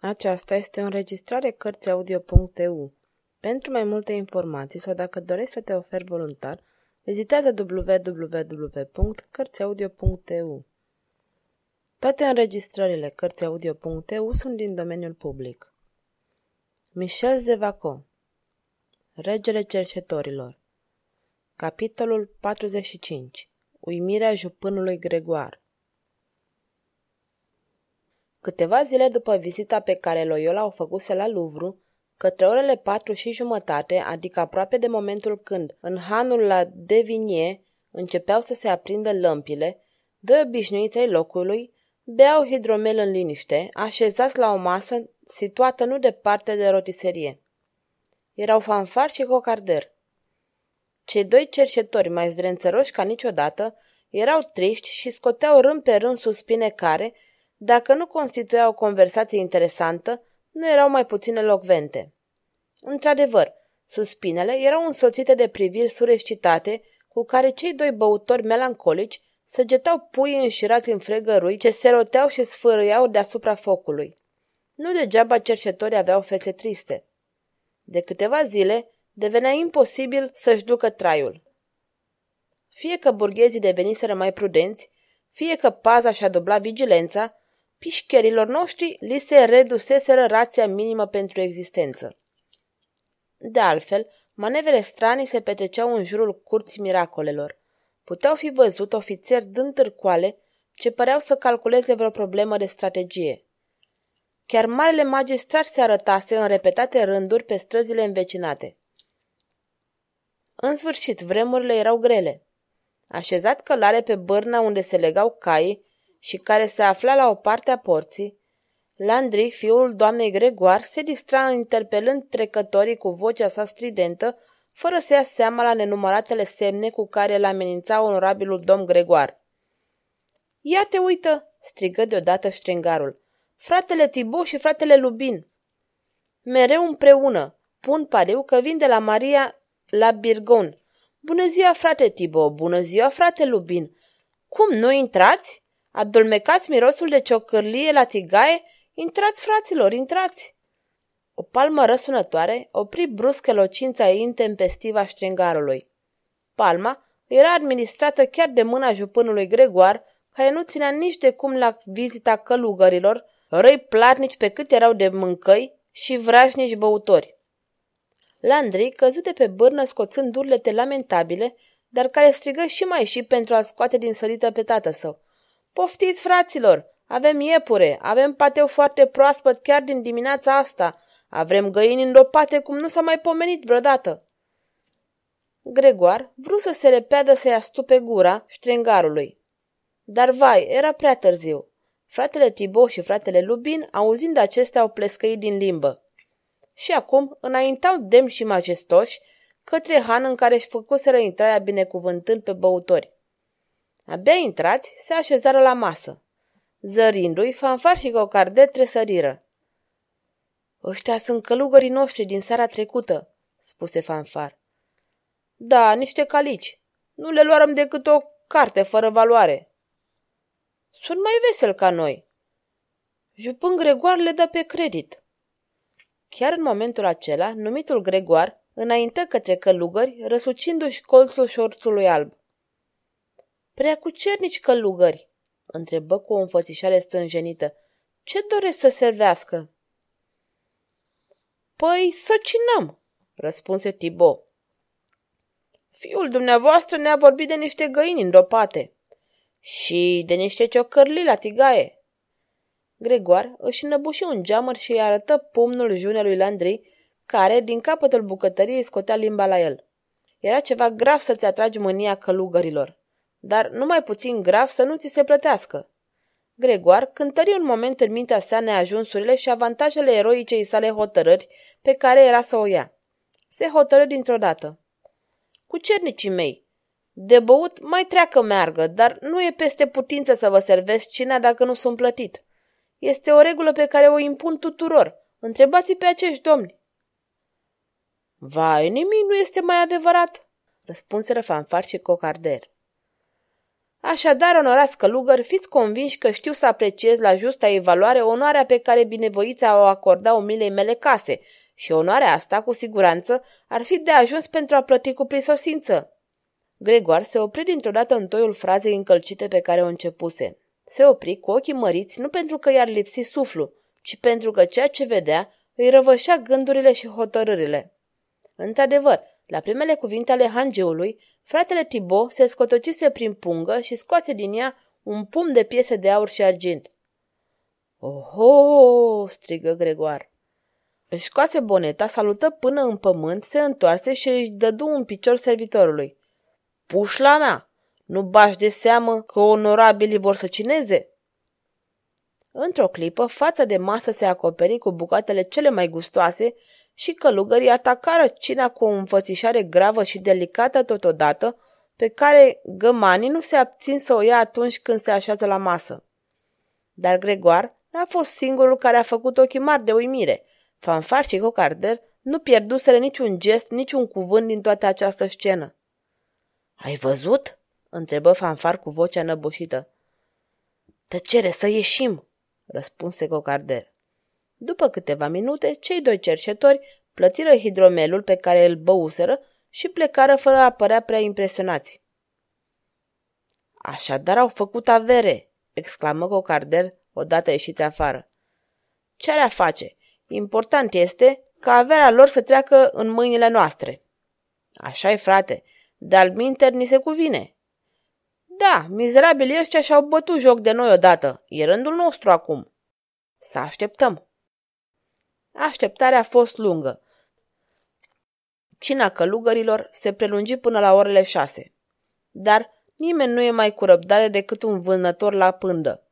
Aceasta este o înregistrare Cărțiaudio.eu. Pentru mai multe informații sau dacă dorești să te oferi voluntar, vizitează www.cărțiaudio.eu. Toate înregistrările Cărțiaudio.eu sunt din domeniul public. Michel Zevaco Regele cercetorilor Capitolul 45 Uimirea jupânului Gregoar Câteva zile după vizita pe care Loyola o făcuse la Louvre, către orele patru și jumătate, adică aproape de momentul când, în hanul la Devigné, începeau să se aprindă lămpile, doi obișnuiți ai locului beau hidromel în liniște, așezați la o masă situată nu departe de rotiserie. Erau fanfar și cocarder. Cei doi cercetori mai zdrențăroși ca niciodată erau triști și scoteau rând pe rând suspine care, dacă nu constituia o conversație interesantă, nu erau mai puțin elocvente. Într-adevăr, suspinele erau însoțite de priviri surescitate cu care cei doi băutori melancolici săgetau pui înșirați în fregărui ce se roteau și sfârâiau deasupra focului. Nu degeaba cercetorii aveau fețe triste. De câteva zile devenea imposibil să-și ducă traiul. Fie că burghezii deveniseră mai prudenți, fie că paza și-a dublat vigilența, pișcherilor noștri li se reduseseră rația minimă pentru existență. De altfel, manevre stranii se petreceau în jurul curții miracolelor. Puteau fi văzut ofițeri dând târcoale ce păreau să calculeze vreo problemă de strategie. Chiar marele magistrat se arătase în repetate rânduri pe străzile învecinate. În sfârșit, vremurile erau grele. Așezat călare pe bârna unde se legau caii, și care se afla la o parte a porții, Landry, fiul doamnei Gregoar, se distra interpelând trecătorii cu vocea sa stridentă, fără să ia seama la nenumăratele semne cu care îl amenința onorabilul domn Gregoar. Ia te uită!" strigă deodată ștrengarul. Fratele Tibo și fratele Lubin!" Mereu împreună. Pun pariu că vin de la Maria la Birgon. Bună ziua, frate Tibo! Bună ziua, frate Lubin! Cum, nu intrați?" Adulmecați mirosul de ciocârlie la tigaie? Intrați, fraților, intrați! O palmă răsunătoare opri brusc locința intempestivă a ștrengarului. Palma era administrată chiar de mâna jupânului Gregoar, care nu ținea nici de cum la vizita călugărilor, răi platnici pe cât erau de mâncăi și vrajnici băutori. Landry căzute pe bârnă scoțând urlete lamentabile, dar care strigă și mai și pentru a scoate din sărită pe tată său. Poftiți, fraților! Avem iepure, avem pateu foarte proaspăt chiar din dimineața asta, avem găini îndopate cum nu s-a mai pomenit vreodată. Gregoar vrut să se repeadă să-i astupe gura ștrengarului. Dar vai, era prea târziu. Fratele Tibo și fratele Lubin, auzind acestea, au plescăit din limbă. Și acum înaintau demni și majestoși către han în care își făcuseră intrarea binecuvântând pe băutori. Abia intrați, se așezară la masă. Zărindu-i, fanfar și cocarde tresăriră. Ăștia sunt călugării noștri din seara trecută, spuse fanfar. Da, niște calici. Nu le luarăm decât o carte fără valoare. Sunt mai vesel ca noi. Jupân Gregoar le dă pe credit. Chiar în momentul acela, numitul Gregoar înaintă către călugări, răsucindu-și colțul șorțului alb. Prea cu cernici călugări, întrebă cu o înfățișare stânjenită. Ce doresc să servească? Păi să cinăm, răspunse Tibo. Fiul dumneavoastră ne-a vorbit de niște găini îndopate și de niște ciocărli la tigaie. Gregoar își înăbuși un geamăr și îi arătă pumnul junelui Landry, care, din capătul bucătăriei, scotea limba la el. Era ceva grav să-ți atragi mânia călugărilor dar numai puțin grav să nu ți se plătească. Gregoar cântări un moment în mintea sa neajunsurile și avantajele eroicei sale hotărâri pe care era să o ia. Se hotărâ dintr-o dată. Cu cernicii mei. De băut mai treacă meargă, dar nu e peste putință să vă servesc cina dacă nu sunt plătit. Este o regulă pe care o impun tuturor. Întrebați pe acești domni. Vai, nimic nu este mai adevărat, răspunseră fanfar și cocarder. Așadar, onorați călugări, fiți convinși că știu să apreciez la justa evaluare onoarea pe care binevoița o acorda umilei mele case și onoarea asta, cu siguranță, ar fi de ajuns pentru a plăti cu prisosință. Gregor se opri dintr-o dată în toiul frazei încălcite pe care o începuse. Se opri cu ochii măriți nu pentru că i-ar lipsi suflu, ci pentru că ceea ce vedea îi răvășea gândurile și hotărârile. Într-adevăr, la primele cuvinte ale hangeului, fratele Tibo se scotocise prin pungă și scoase din ea un pum de piese de aur și argint. Oho! strigă Gregoar. Își scoase boneta, salută până în pământ, se întoarse și își dădu un picior servitorului. Pușla mea! Nu bași de seamă că onorabilii vor să cineze? Într-o clipă, fața de masă se acoperi cu bucatele cele mai gustoase și călugării atacară cina cu o înfățișare gravă și delicată totodată, pe care gămanii nu se abțin să o ia atunci când se așează la masă. Dar Gregoar n-a fost singurul care a făcut ochii mari de uimire. Fanfar și Cocarder nu pierduseră niciun gest, niciun cuvânt din toată această scenă. Ai văzut?" întrebă Fanfar cu vocea năbușită. Tăcere, să ieșim!" răspunse Cocarder. După câteva minute, cei doi cerșetori plătiră hidromelul pe care îl băuseră și plecară fără a părea prea impresionați. Așadar au făcut avere, exclamă Cocarder odată ieșiți afară. Ce are a face? Important este ca averea lor să treacă în mâinile noastre. așa e, frate, de-al minter ni se cuvine. Da, mizerabilii ăștia și-au bătut joc de noi odată. E rândul nostru acum. Să așteptăm. Așteptarea a fost lungă. Cina călugărilor se prelungi până la orele șase. Dar nimeni nu e mai cu răbdare decât un vânător la pândă.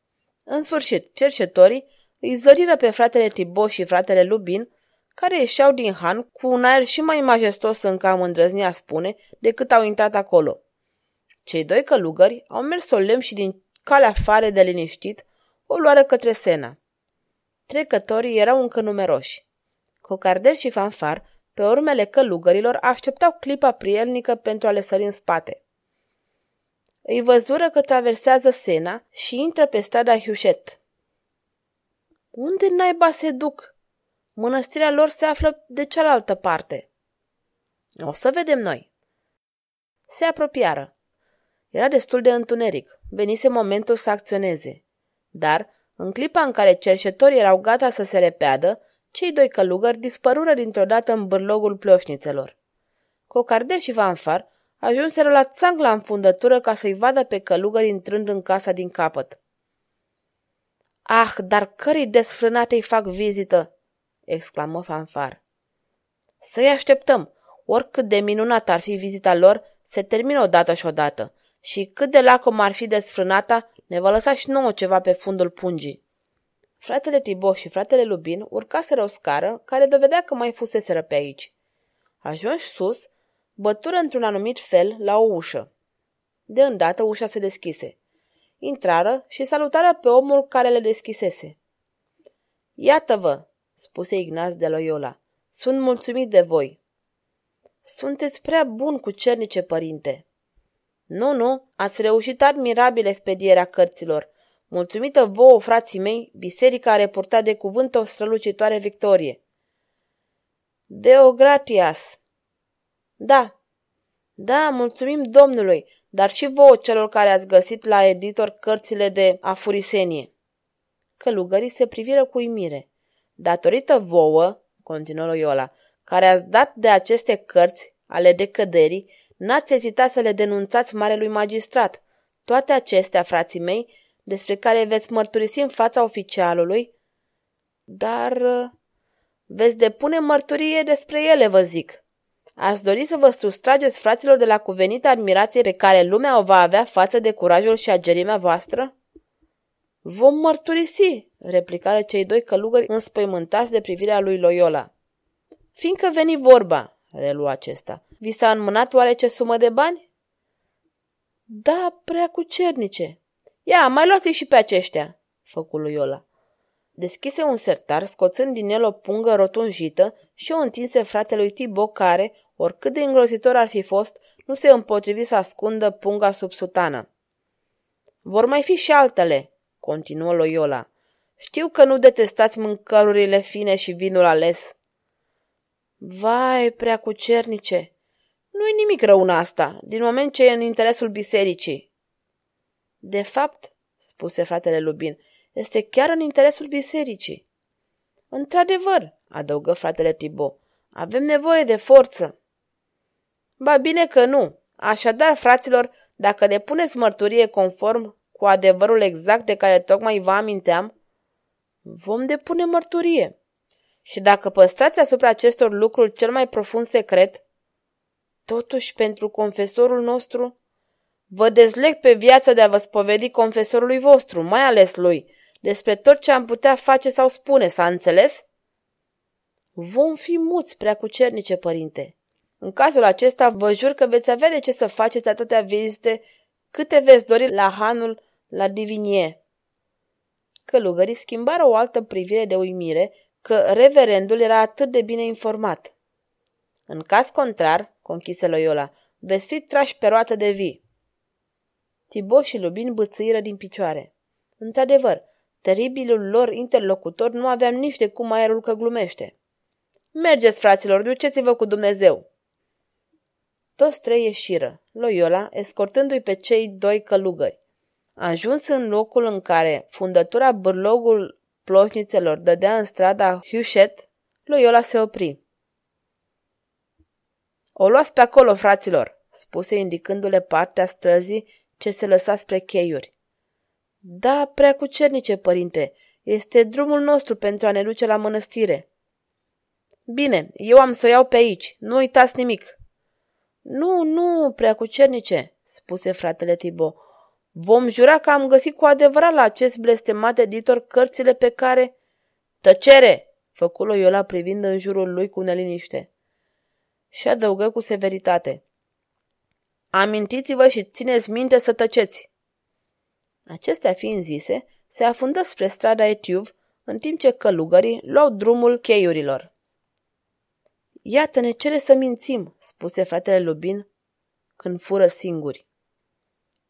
În sfârșit, cercetorii îi zăriră pe fratele Tibo și fratele Lubin, care ieșeau din Han cu un aer și mai majestos încă am îndrăznit a spune decât au intrat acolo. Cei doi călugări au mers solemn și din calea afară de liniștit o luară către Sena. Trecătorii erau încă numeroși. Cocardel și fanfar, pe urmele călugărilor, așteptau clipa prielnică pentru a le sări în spate. Îi văzură că traversează Sena și intră pe strada Hiușet. Unde naiba se duc? Mănăstirea lor se află de cealaltă parte. O să vedem noi. Se apropiară. Era destul de întuneric. Venise momentul să acționeze. Dar, în clipa în care cerșetorii erau gata să se repeadă, cei doi călugări dispărură dintr-o dată în bârlogul ploșnițelor. Cocardel și Vanfar ajunseră la țang la înfundătură ca să-i vadă pe călugări intrând în casa din capăt. Ah, dar cărei desfrânate îi fac vizită!" exclamă Fanfar. Să-i așteptăm. Oricât de minunată ar fi vizita lor, se termină odată și odată. Și cât de lacom ar fi desfrânata, ne va lăsa și nouă ceva pe fundul pungii. Fratele Tiboș și fratele Lubin urcaseră o scară care dovedea că mai fuseseră pe aici. Ajunși sus, bătură într-un anumit fel la o ușă. De îndată ușa se deschise. Intrară și salutară pe omul care le deschisese. Iată-vă, spuse Ignaz de Loyola. Sunt mulțumit de voi. Sunteți prea bun cu cernice, părinte. Nu, nu, ați reușit admirabil expedierea cărților. Mulțumită vouă, frații mei, biserica a reportat de cuvânt o strălucitoare victorie. Deo gratias. Da, da, mulțumim Domnului, dar și vouă celor care ați găsit la editor cărțile de afurisenie. Călugării se priviră cu uimire. Datorită vouă, continuă Loyola, care ați dat de aceste cărți ale decăderii, n-ați ezitat să le denunțați marelui magistrat. Toate acestea, frații mei, despre care veți mărturisi în fața oficialului, dar veți depune mărturie despre ele, vă zic. Ați dori să vă sustrageți fraților de la cuvenită admirație pe care lumea o va avea față de curajul și agerimea voastră? Vom mărturisi, replicară cei doi călugări înspăimântați de privirea lui Loyola. Fiindcă veni vorba, relua acesta, vi s-a înmânat oare ce sumă de bani? Da, prea cu cernice. Ia, mai luați și pe aceștia, făcu Loyola. Deschise un sertar, scoțând din el o pungă rotunjită și o întinse fratelui Tibo care, oricât de îngrozitor ar fi fost, nu se împotrivi să ascundă punga sub sutană. Vor mai fi și altele, continuă Loyola. Știu că nu detestați mâncărurile fine și vinul ales. Vai, prea cucernice! Nu-i nimic rău în asta, din moment ce e în interesul bisericii. De fapt, spuse fratele Lubin, este chiar în interesul bisericii. Într-adevăr, adăugă fratele Tibo, avem nevoie de forță. Ba bine că nu. Așadar, fraților, dacă depuneți mărturie conform cu adevărul exact de care tocmai vă aminteam, vom depune mărturie. Și dacă păstrați asupra acestor lucruri cel mai profund secret, totuși pentru confesorul nostru, vă dezleg pe viața de a vă spovedi confesorului vostru, mai ales lui, despre tot ce am putea face sau spune, s-a înțeles? Vom fi muți, prea cucernice, părinte. În cazul acesta, vă jur că veți avea de ce să faceți atâtea vizite câte veți dori la Hanul la Divinie. Călugării schimbară o altă privire de uimire că reverendul era atât de bine informat. În caz contrar, conchise Loyola, veți fi trași pe roată de vii. Tibo și Lubin bățâiră din picioare. Într-adevăr, teribilul lor interlocutor nu avea nici de cum aerul că glumește. Mergeți, fraților, duceți-vă cu Dumnezeu! Toți trei ieșiră, Loyola escortându-i pe cei doi călugări. Ajuns în locul în care fundătura bârlogul ploșnițelor dădea în strada Huchet, Loyola se opri. O luați pe acolo, fraților, spuse indicându-le partea străzii ce se lăsa spre cheiuri. Da, prea cucernice, părinte, este drumul nostru pentru a ne duce la mănăstire. Bine, eu am să o iau pe aici, nu uitați nimic. Nu, nu, prea cucernice, spuse fratele Tibo. Vom jura că am găsit cu adevărat la acest blestemat editor cărțile pe care... Tăcere! făcu Iola privind în jurul lui cu neliniște. Și adăugă cu severitate. Amintiți-vă și țineți minte să tăceți. Acestea fiind zise, se afundă spre strada Etiuv, în timp ce călugării luau drumul cheiurilor. Iată, ne cere să mințim, spuse fratele Lubin când fură singuri.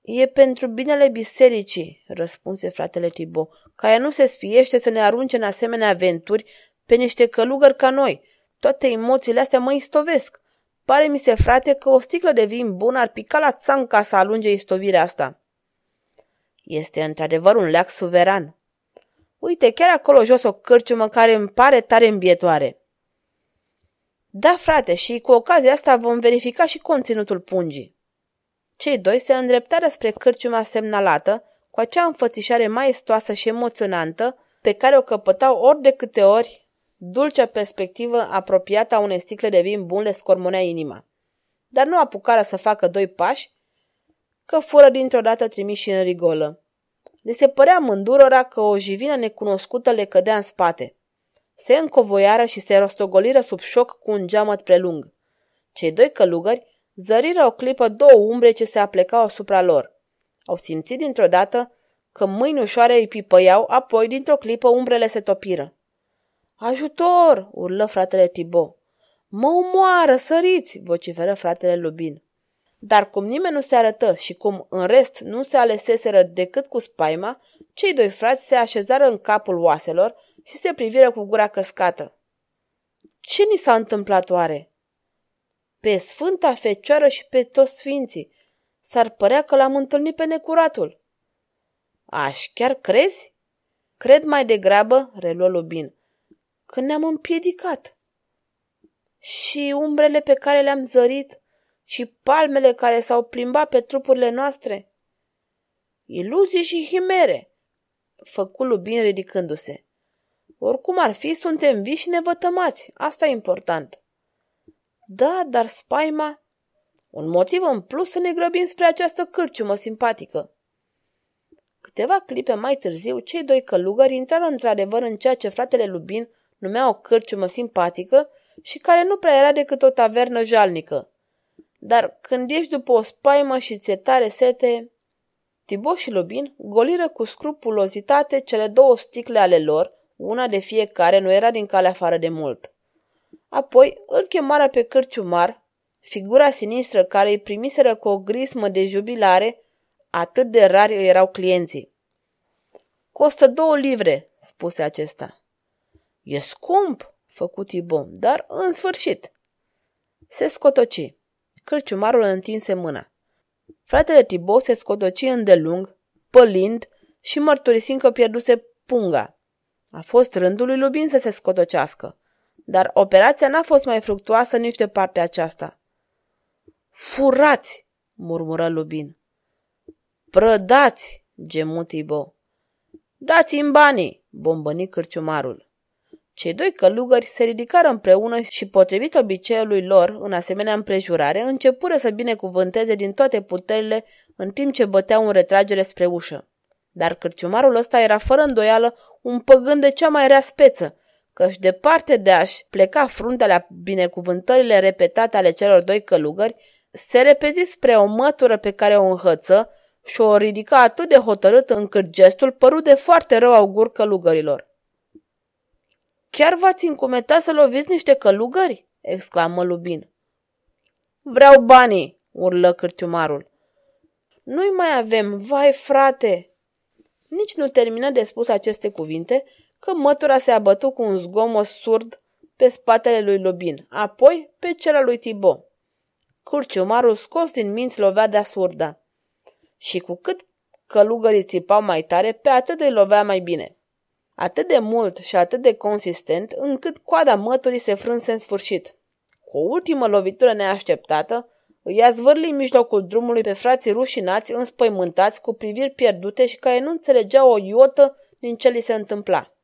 E pentru binele bisericii, răspunse fratele Tibo, care nu se sfiește să ne arunce în asemenea aventuri pe niște călugări ca noi. Toate emoțiile astea mă istovesc. Pare mi se, frate, că o sticlă de vin bun ar pica la țan ca să alunge istovirea asta. Este într-adevăr un leac suveran. Uite, chiar acolo jos o cârciumă care îmi pare tare îmbietoare. Da, frate, și cu ocazia asta vom verifica și conținutul pungii. Cei doi se îndreptară spre cârciuma semnalată, cu acea înfățișare maestoasă și emoționantă pe care o căpătau ori de câte ori dulcea perspectivă apropiată a unei sticle de vin bun le scormonea inima. Dar nu apucară să facă doi pași, că fură dintr-o dată trimiși în rigolă. Le se părea mândurora că o jivină necunoscută le cădea în spate. Se încovoiară și se rostogoliră sub șoc cu un geamăt prelung. Cei doi călugări zăriră o clipă două umbre ce se aplecau asupra lor. Au simțit dintr-o dată că mâini ușoare îi pipăiau, apoi dintr-o clipă umbrele se topiră. Ajutor! urlă fratele Tibo. Mă omoară, săriți! vociferă fratele Lubin. Dar cum nimeni nu se arătă și cum în rest nu se aleseseră decât cu spaima, cei doi frați se așezară în capul oaselor și se priviră cu gura căscată. Ce ni s-a întâmplat oare? Pe Sfânta Fecioară și pe toți sfinții. S-ar părea că l-am întâlnit pe necuratul. Aș, chiar crezi? Cred mai degrabă, reluă Lubin, că ne-am împiedicat. Și umbrele pe care le-am zărit și palmele care s-au plimbat pe trupurile noastre. Iluzii și himere, făcu Lubin ridicându-se. Oricum ar fi, suntem vii și nevătămați. Asta e important. Da, dar spaima... Un motiv în plus să ne grăbim spre această cârciumă simpatică. Câteva clipe mai târziu, cei doi călugări intrară într-adevăr în ceea ce fratele Lubin numea o cârciumă simpatică și care nu prea era decât o tavernă jalnică. Dar când ești după o spaimă și ți-e tare sete... Tibo și Lubin goliră cu scrupulozitate cele două sticle ale lor, una de fiecare nu era din calea afară de mult. Apoi îl chemară pe cârciumar, figura sinistră care îi primiseră cu o grismă de jubilare, atât de rari erau clienții. Costă două livre, spuse acesta. E scump, făcut Ibom, dar în sfârșit. Se scotoci. Cârciumarul întinse mâna. Fratele Tibou se scotoci îndelung, pălind și mărturisind că pierduse punga. A fost rândul lui Lubin să se scotocească, dar operația n-a fost mai fructuoasă nici de partea aceasta. Furați, murmură Lubin. Prădați, gemu Tibo. Dați-mi banii, bombăni cârciumarul. Cei doi călugări se ridicară împreună și, potrivit obiceiului lor, în asemenea împrejurare, începură să binecuvânteze din toate puterile în timp ce băteau în retragere spre ușă. Dar cârciumarul ăsta era fără îndoială un păgân de cea mai rea speță, căci departe de a-și pleca fruntea la binecuvântările repetate ale celor doi călugări, se repezi spre o mătură pe care o înhăță și o ridica atât de hotărât încât gestul păru de foarte rău augur călugărilor. Chiar v-ați încumetat să loviți niște călugări?" exclamă Lubin. Vreau banii!" urlă cârciumarul. Nu-i mai avem, vai frate!" Nici nu termină de spus aceste cuvinte, că mătura se abătu cu un zgomot surd pe spatele lui Lubin, apoi pe cel al lui Tibo. Curciumarul scos din minți lovea de surda. Și cu cât călugării țipau mai tare, pe atât îi lovea mai bine. Atât de mult și atât de consistent, încât coada măturii se frânse în sfârșit. Cu o ultimă lovitură neașteptată, îi a zvârli în mijlocul drumului pe frații rușinați, înspăimântați, cu priviri pierdute și care nu înțelegeau o iotă din ce li se întâmpla.